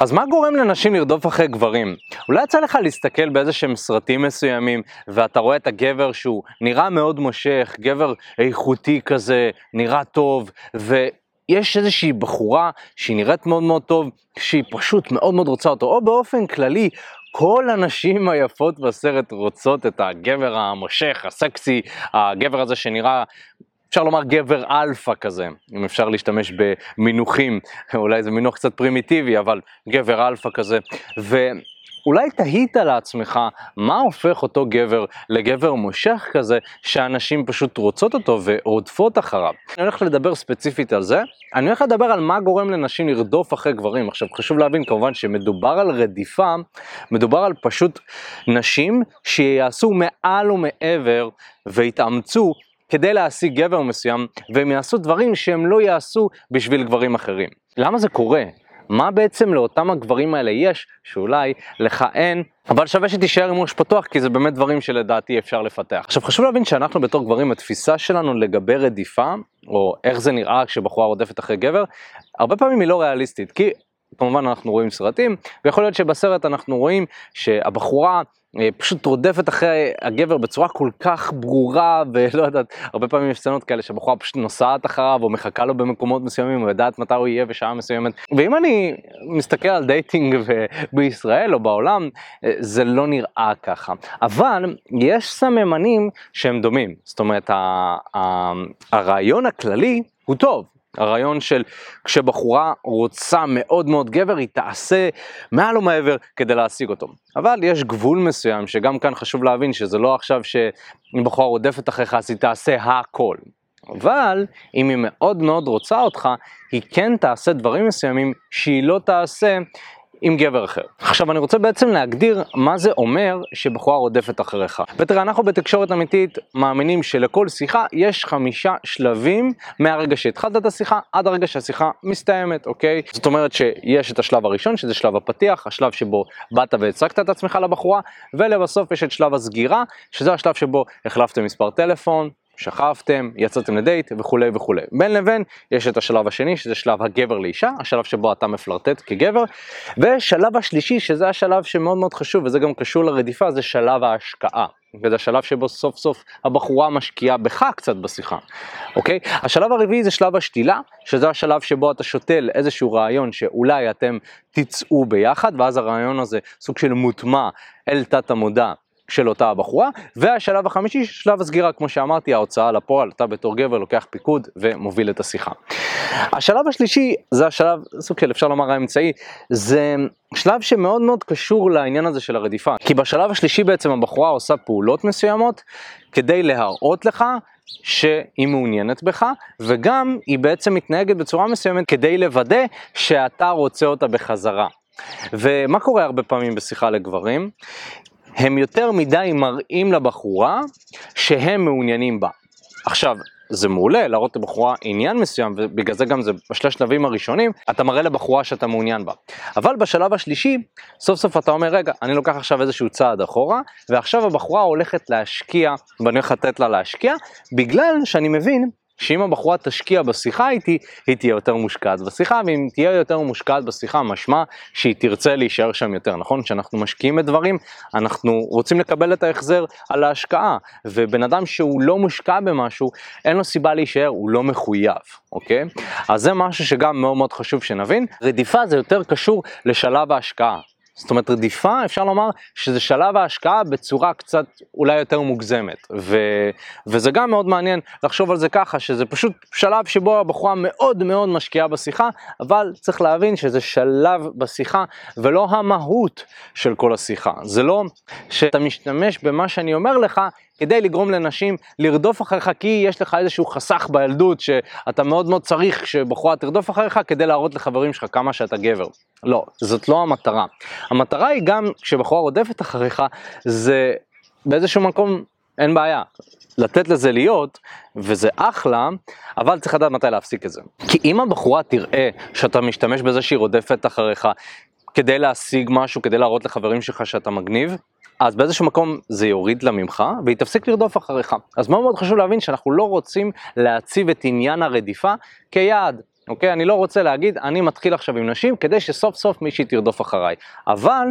אז מה גורם לנשים לרדוף אחרי גברים? אולי יצא לך להסתכל באיזה שהם סרטים מסוימים, ואתה רואה את הגבר שהוא נראה מאוד מושך, גבר איכותי כזה, נראה טוב, ויש איזושהי בחורה שהיא נראית מאוד מאוד טוב, שהיא פשוט מאוד מאוד רוצה אותו, או באופן כללי, כל הנשים היפות בסרט רוצות את הגבר המושך, הסקסי, הגבר הזה שנראה אפשר לומר גבר אלפא כזה, אם אפשר להשתמש במינוחים, אולי זה מינוח קצת פרימיטיבי, אבל גבר אלפא כזה, ואולי תהית לעצמך מה הופך אותו גבר לגבר מושך כזה, שנשים פשוט רוצות אותו ורודפות אחריו. אני הולך לדבר ספציפית על זה, אני הולך לדבר על מה גורם לנשים לרדוף אחרי גברים. עכשיו חשוב להבין כמובן שמדובר על רדיפה, מדובר על פשוט נשים שיעשו מעל ומעבר ויתאמצו כדי להשיג גבר מסוים, והם יעשו דברים שהם לא יעשו בשביל גברים אחרים. למה זה קורה? מה בעצם לאותם הגברים האלה יש, שאולי לך אין, אבל שווה שתישאר עם ראש פתוח, כי זה באמת דברים שלדעתי אפשר לפתח. עכשיו חשוב להבין שאנחנו בתור גברים, התפיסה שלנו לגבי רדיפה, או איך זה נראה כשבחורה רודפת אחרי גבר, הרבה פעמים היא לא ריאליסטית, כי כמובן אנחנו רואים סרטים, ויכול להיות שבסרט אנחנו רואים שהבחורה אה, פשוט רודפת אחרי הגבר בצורה כל כך ברורה ולא יודעת, הרבה פעמים יש סצנות כאלה שהבחורה פשוט נוסעת אחריו או מחכה לו במקומות מסוימים ויודעת מתי הוא יהיה בשעה מסוימת. ואם אני מסתכל על dating בישראל או בעולם אה, זה לא נראה ככה. אבל יש סממנים שהם דומים. זאת אומרת הרעיון הכללי הוא טוב הרעיון של כשבחורה רוצה מאוד מאוד גבר, היא תעשה מעל ומעבר כדי להשיג אותו. אבל יש גבול מסוים שגם כאן חשוב להבין שזה לא עכשיו שאם בחורה רודפת אחריך אז היא תעשה הכל. אבל אם היא מאוד מאוד רוצה אותך, היא כן תעשה דברים מסוימים שהיא לא תעשה עם גבר אחר. עכשיו אני רוצה בעצם להגדיר מה זה אומר שבחורה רודפת אחריך. ותראה, אנחנו בתקשורת אמיתית מאמינים שלכל שיחה יש חמישה שלבים מהרגע שהתחלת את השיחה עד הרגע שהשיחה מסתיימת, אוקיי? זאת אומרת שיש את השלב הראשון שזה שלב הפתיח, השלב שבו באת והצגת את עצמך לבחורה, ולבסוף יש את שלב הסגירה, שזה השלב שבו החלפתם מספר טלפון, שכבתם, יצאתם לדייט וכולי וכולי. בין לבין יש את השלב השני שזה שלב הגבר לאישה, השלב שבו אתה מפלרטט כגבר, ושלב השלישי שזה השלב שמאוד מאוד חשוב וזה גם קשור לרדיפה זה שלב ההשקעה. וזה השלב שבו סוף סוף הבחורה משקיעה בך קצת בשיחה, אוקיי? השלב הרביעי זה שלב השתילה, שזה השלב שבו אתה שותל איזשהו רעיון שאולי אתם תצאו ביחד, ואז הרעיון הזה סוג של מוטמע אל תת המודע של אותה הבחורה, והשלב החמישי, שלב הסגירה, כמו שאמרתי, ההוצאה לפועל, אתה בתור גבר לוקח פיקוד ומוביל את השיחה. השלב השלישי, זה השלב, סוג של אפשר לומר האמצעי, זה שלב שמאוד מאוד קשור לעניין הזה של הרדיפה, כי בשלב השלישי בעצם הבחורה עושה פעולות מסוימות כדי להראות לך שהיא מעוניינת בך, וגם היא בעצם מתנהגת בצורה מסוימת כדי לוודא שאתה רוצה אותה בחזרה. ומה קורה הרבה פעמים בשיחה לגברים? הם יותר מדי מראים לבחורה שהם מעוניינים בה. עכשיו, זה מעולה להראות לבחורה עניין מסוים ובגלל זה גם זה בשני השלבים הראשונים אתה מראה לבחורה שאתה מעוניין בה. אבל בשלב השלישי סוף סוף אתה אומר רגע אני לוקח עכשיו איזשהו צעד אחורה ועכשיו הבחורה הולכת להשקיע ואני הולך לתת לה להשקיע בגלל שאני מבין שאם הבחורה תשקיע בשיחה איתי, היא תהיה יותר מושקעת בשיחה, ואם תהיה יותר מושקעת בשיחה, משמע שהיא תרצה להישאר שם יותר, נכון? כשאנחנו משקיעים בדברים, אנחנו רוצים לקבל את ההחזר על ההשקעה, ובן אדם שהוא לא מושקע במשהו, אין לו סיבה להישאר, הוא לא מחויב, אוקיי? אז זה משהו שגם מאוד מאוד חשוב שנבין. רדיפה זה יותר קשור לשלב ההשקעה. זאת אומרת רדיפה אפשר לומר שזה שלב ההשקעה בצורה קצת אולי יותר מוגזמת. ו, וזה גם מאוד מעניין לחשוב על זה ככה שזה פשוט שלב שבו הבחורה מאוד מאוד משקיעה בשיחה אבל צריך להבין שזה שלב בשיחה ולא המהות של כל השיחה. זה לא שאתה משתמש במה שאני אומר לך כדי לגרום לנשים לרדוף אחריך כי יש לך איזשהו חסך בילדות שאתה מאוד מאוד צריך שבחורה תרדוף אחריך כדי להראות לחברים שלך כמה שאתה גבר. לא, זאת לא המטרה. המטרה היא גם כשבחורה רודפת אחריך זה באיזשהו מקום אין בעיה. לתת לזה להיות, וזה אחלה, אבל צריך לדעת מתי להפסיק את זה. כי אם הבחורה תראה שאתה משתמש בזה שהיא רודפת אחריך כדי להשיג משהו, כדי להראות לחברים שלך שאתה מגניב, אז באיזשהו מקום זה יוריד לה ממך והיא תפסיק לרדוף אחריך. אז מאוד מאוד חשוב להבין שאנחנו לא רוצים להציב את עניין הרדיפה כיעד. אוקיי? אני לא רוצה להגיד, אני מתחיל עכשיו עם נשים כדי שסוף סוף מישהי תרדוף אחריי. אבל,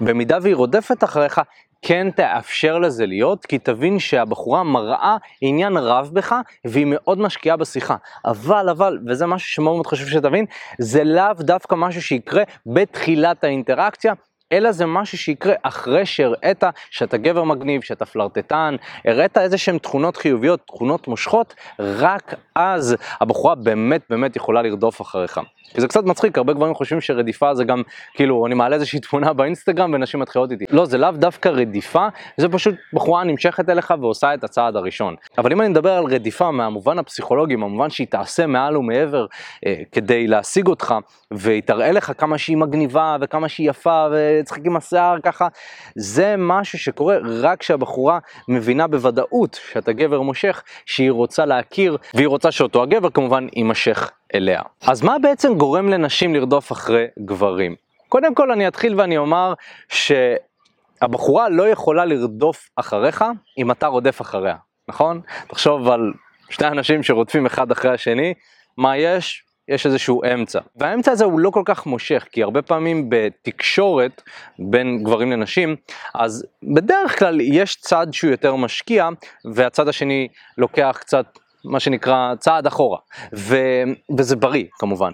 במידה והיא רודפת אחריך, כן תאפשר לזה להיות, כי תבין שהבחורה מראה עניין רב בך, והיא מאוד משקיעה בשיחה. אבל, אבל, וזה משהו שמאוד מאוד חשוב שתבין, זה לאו דווקא משהו שיקרה בתחילת האינטראקציה, אלא זה משהו שיקרה אחרי שהראית שאתה גבר מגניב, שאתה פלרטטן, הראית איזה שהן תכונות חיוביות, תכונות מושכות, רק אז הבחורה באמת באמת יכולה לרדוף אחריך. כי זה קצת מצחיק, הרבה גברים חושבים שרדיפה זה גם, כאילו, אני מעלה איזושהי תמונה באינסטגרם ונשים מתחילות איתי. לא, זה לאו דווקא רדיפה, זה פשוט בחורה נמשכת אליך ועושה את הצעד הראשון. אבל אם אני מדבר על רדיפה מהמובן הפסיכולוגי, מהמובן שהיא תעשה מעל ומעבר אה, כדי להשיג אותך, והיא תראה לך כמה שהיא מגניבה וכמה שהיא יפה וצחק עם השיער ככה, זה משהו שקורה רק כשהבחורה מבינה בוודאות שאתה גבר מושך, שהיא רוצה להכיר, והיא רוצה שאותו הגבר כמובן יימשך אליה. אז מה בעצם גורם לנשים לרדוף אחרי גברים? קודם כל אני אתחיל ואני אומר שהבחורה לא יכולה לרדוף אחריך אם אתה רודף אחריה, נכון? תחשוב על שני אנשים שרודפים אחד אחרי השני, מה יש? יש איזשהו אמצע. והאמצע הזה הוא לא כל כך מושך, כי הרבה פעמים בתקשורת בין גברים לנשים, אז בדרך כלל יש צד שהוא יותר משקיע, והצד השני לוקח קצת מה שנקרא צעד אחורה, ו... וזה בריא כמובן.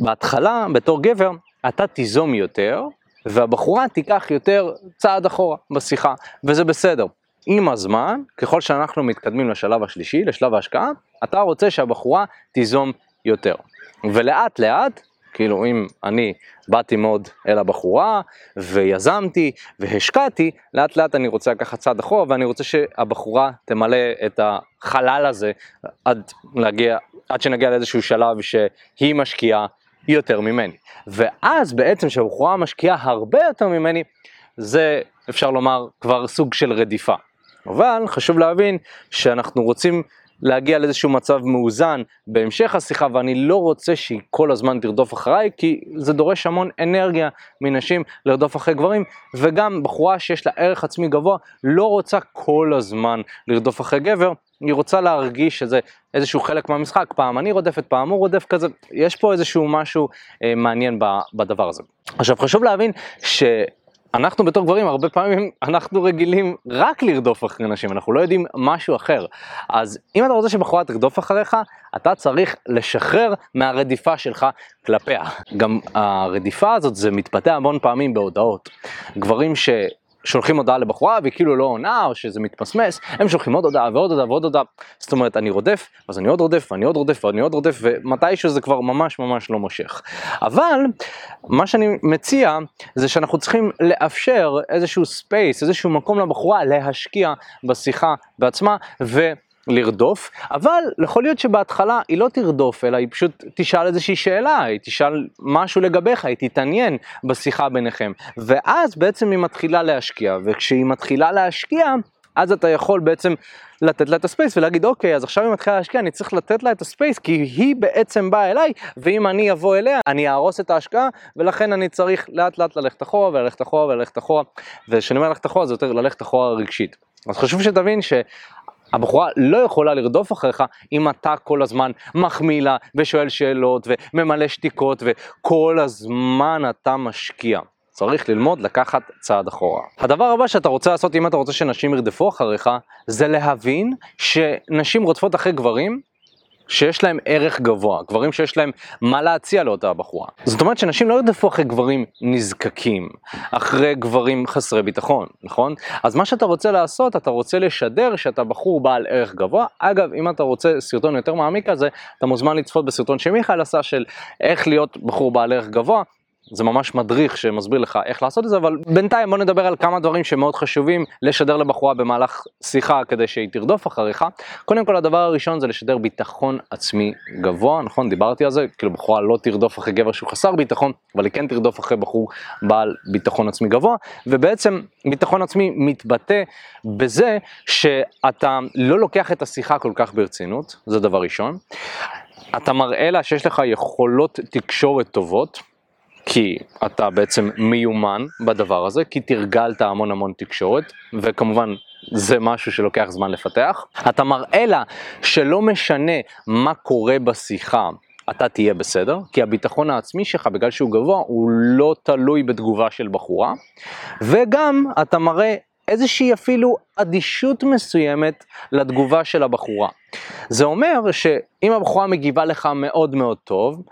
בהתחלה, בתור גבר, אתה תיזום יותר, והבחורה תיקח יותר צעד אחורה בשיחה, וזה בסדר. עם הזמן, ככל שאנחנו מתקדמים לשלב השלישי, לשלב ההשקעה, אתה רוצה שהבחורה תיזום יותר. ולאט לאט כאילו אם אני באתי מאוד אל הבחורה ויזמתי והשקעתי, לאט לאט אני רוצה לקחת צעד אחורה ואני רוצה שהבחורה תמלא את החלל הזה עד, להגיע, עד שנגיע לאיזשהו שלב שהיא משקיעה יותר ממני. ואז בעצם כשהבחורה משקיעה הרבה יותר ממני, זה אפשר לומר כבר סוג של רדיפה. אבל חשוב להבין שאנחנו רוצים להגיע לאיזשהו מצב מאוזן. בהמשך השיחה ואני לא רוצה שהיא כל הזמן תרדוף אחריי כי זה דורש המון אנרגיה מנשים לרדוף אחרי גברים וגם בחורה שיש לה ערך עצמי גבוה לא רוצה כל הזמן לרדוף אחרי גבר. היא רוצה להרגיש שזה איזשהו חלק מהמשחק, פעם אני רודפת, פעם הוא רודף כזה, יש פה איזשהו משהו אה, מעניין בדבר הזה. עכשיו חשוב להבין ש... אנחנו בתור גברים הרבה פעמים אנחנו רגילים רק לרדוף אחרי נשים, אנחנו לא יודעים משהו אחר. אז אם אתה רוצה שבחורה תרדוף אחריך, אתה צריך לשחרר מהרדיפה שלך כלפיה. גם הרדיפה הזאת זה מתבטא המון פעמים בהודעות. גברים ש... שולחים הודעה לבחורה והיא כאילו לא עונה או שזה מתמסמס, הם שולחים עוד הודעה ועוד הודעה ועוד הודעה. זאת אומרת, אני רודף, אז אני עוד רודף, ואני עוד רודף, ואני עוד רודף, ומתישהו זה כבר ממש ממש לא מושך. אבל, מה שאני מציע, זה שאנחנו צריכים לאפשר איזשהו space, איזשהו מקום לבחורה להשקיע בשיחה בעצמה, ו... לרדוף, אבל יכול להיות שבהתחלה היא לא תרדוף, אלא היא פשוט תשאל איזושהי שאלה, היא תשאל משהו לגביך, היא תתעניין בשיחה ביניכם, ואז בעצם היא מתחילה להשקיע, וכשהיא מתחילה להשקיע, אז אתה יכול בעצם לתת לה את הספייס ולהגיד אוקיי אז עכשיו היא מתחילה להשקיע אני צריך לתת לה את הספייס כי היא בעצם באה אליי ואם אני אבוא אליה אני אהרוס את ההשקעה ולכן אני צריך לאט לאט ללכת אחורה וללכת אחורה וללכת אחורה וכשאני אומר ללכת אחורה זה יותר ללכת אחורה רגשית. אז חשוב שתבין ש... הבחורה לא יכולה לרדוף אחריך אם אתה כל הזמן מחמיא לה ושואל שאלות וממלא שתיקות וכל הזמן אתה משקיע. צריך ללמוד לקחת צעד אחורה. הדבר הבא שאתה רוצה לעשות אם אתה רוצה שנשים ירדפו אחריך זה להבין שנשים רודפות אחרי גברים שיש להם ערך גבוה, גברים שיש להם מה להציע לאותה בחורה. זאת אומרת שנשים לא ירדפו אחרי גברים נזקקים, אחרי גברים חסרי ביטחון, נכון? אז מה שאתה רוצה לעשות, אתה רוצה לשדר שאתה בחור בעל ערך גבוה. אגב, אם אתה רוצה סרטון יותר מעמיק על זה, אתה מוזמן לצפות בסרטון שמיכאל עשה של איך להיות בחור בעל ערך גבוה. זה ממש מדריך שמסביר לך איך לעשות את זה, אבל בינתיים בוא נדבר על כמה דברים שמאוד חשובים לשדר לבחורה במהלך שיחה כדי שהיא תרדוף אחריך. קודם כל הדבר הראשון זה לשדר ביטחון עצמי גבוה, נכון? דיברתי על זה, כאילו בחורה לא תרדוף אחרי גבר שהוא חסר ביטחון, אבל היא כן תרדוף אחרי בחור בעל ביטחון עצמי גבוה, ובעצם ביטחון עצמי מתבטא בזה שאתה לא לוקח את השיחה כל כך ברצינות, זה דבר ראשון. אתה מראה לה שיש לך יכולות תקשורת טובות, כי אתה בעצם מיומן בדבר הזה, כי תרגלת המון המון תקשורת, וכמובן זה משהו שלוקח זמן לפתח. אתה מראה לה שלא משנה מה קורה בשיחה, אתה תהיה בסדר, כי הביטחון העצמי שלך, בגלל שהוא גבוה, הוא לא תלוי בתגובה של בחורה, וגם אתה מראה איזושהי אפילו אדישות מסוימת לתגובה של הבחורה. זה אומר שאם הבחורה מגיבה לך מאוד מאוד טוב,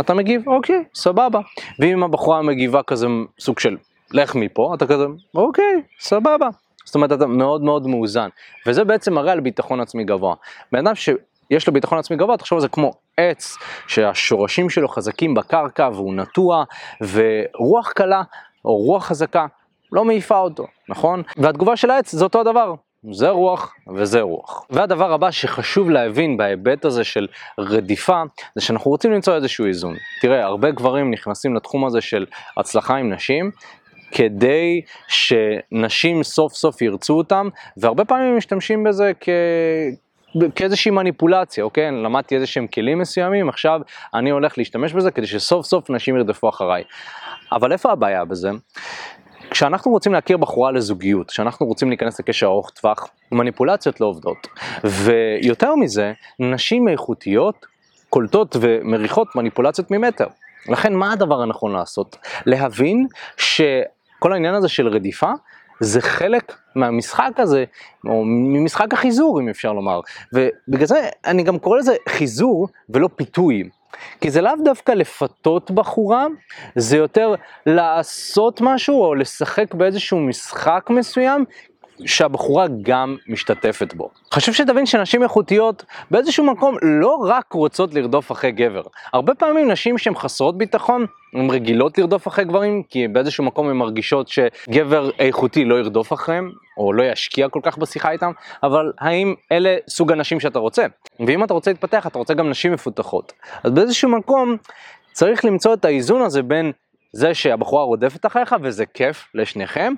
אתה מגיב, אוקיי, סבבה. ואם הבחורה מגיבה כזה סוג של לך מפה, אתה כזה, אוקיי, סבבה. זאת אומרת, אתה מאוד מאוד מאוזן. וזה בעצם מראה על ביטחון עצמי גבוה. בן אדם שיש לו ביטחון עצמי גבוה, תחשוב על זה כמו עץ שהשורשים שלו חזקים בקרקע והוא נטוע, ורוח קלה או רוח חזקה לא מעיפה אותו, נכון? והתגובה של העץ זה אותו הדבר, זה רוח וזה רוח. והדבר הבא שחשוב להבין בהיבט הזה של רדיפה, זה שאנחנו רוצים למצוא איזשהו איזון. תראה, הרבה גברים נכנסים לתחום הזה של הצלחה עם נשים, כדי שנשים סוף סוף ירצו אותם, והרבה פעמים משתמשים בזה כ... כאיזושהי מניפולציה, אוקיי? למדתי איזה שהם כלים מסוימים, עכשיו אני הולך להשתמש בזה כדי שסוף סוף נשים ירדפו אחריי. אבל איפה הבעיה בזה? כשאנחנו רוצים להכיר בחורה לזוגיות, כשאנחנו רוצים להיכנס לקשר ארוך טווח, מניפולציות לא עובדות. ויותר מזה, נשים איכותיות קולטות ומריחות מניפולציות ממטר. לכן מה הדבר הנכון לעשות? להבין שכל העניין הזה של רדיפה זה חלק מהמשחק הזה, או ממשחק החיזור אם אפשר לומר. ובגלל זה אני גם קורא לזה חיזור ולא פיתוי. כי זה לאו דווקא לפתות בחורה, זה יותר לעשות משהו או לשחק באיזשהו משחק מסוים שהבחורה גם משתתפת בו. חשוב שתבין שנשים איכותיות באיזשהו מקום לא רק רוצות לרדוף אחרי גבר. הרבה פעמים נשים שהן חסרות ביטחון, הן רגילות לרדוף אחרי גברים, כי באיזשהו מקום הן מרגישות שגבר איכותי לא ירדוף אחריהם, או לא ישקיע כל כך בשיחה איתם, אבל האם אלה סוג הנשים שאתה רוצה? ואם אתה רוצה להתפתח, אתה רוצה גם נשים מפותחות. אז באיזשהו מקום צריך למצוא את האיזון הזה בין זה שהבחורה רודפת אחריך וזה כיף לשניכם,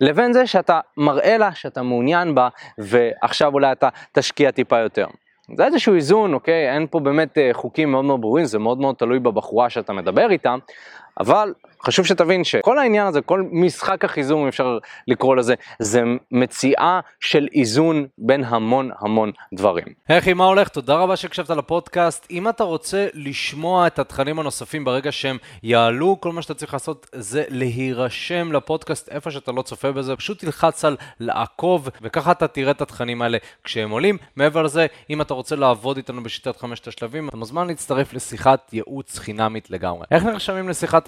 לבין זה שאתה מראה לה שאתה מעוניין בה ועכשיו אולי אתה תשקיע טיפה יותר. זה איזשהו איזון, אוקיי? אין פה באמת אה, חוקים מאוד מאוד ברורים, זה מאוד מאוד תלוי בבחורה שאתה מדבר איתה, אבל חשוב שתבין שכל העניין הזה, כל משחק החיזור, אם אפשר לקרוא לזה, זה מציאה של איזון בין המון המון דברים. היי מה הולך? תודה רבה שהקשבת לפודקאסט. אם אתה רוצה לשמוע את התכנים הנוספים ברגע שהם יעלו, כל מה שאתה צריך לעשות זה להירשם לפודקאסט איפה שאתה לא צופה בזה, פשוט תלחץ על לעקוב, וככה אתה תראה את התכנים האלה כשהם עולים. מעבר לזה, אם אתה רוצה לעבוד איתנו בשיטת חמשת השלבים, אתה מוזמן להצטרף לשיחת ייעוץ חינמית לגמרי. איך נרשמים לשיחת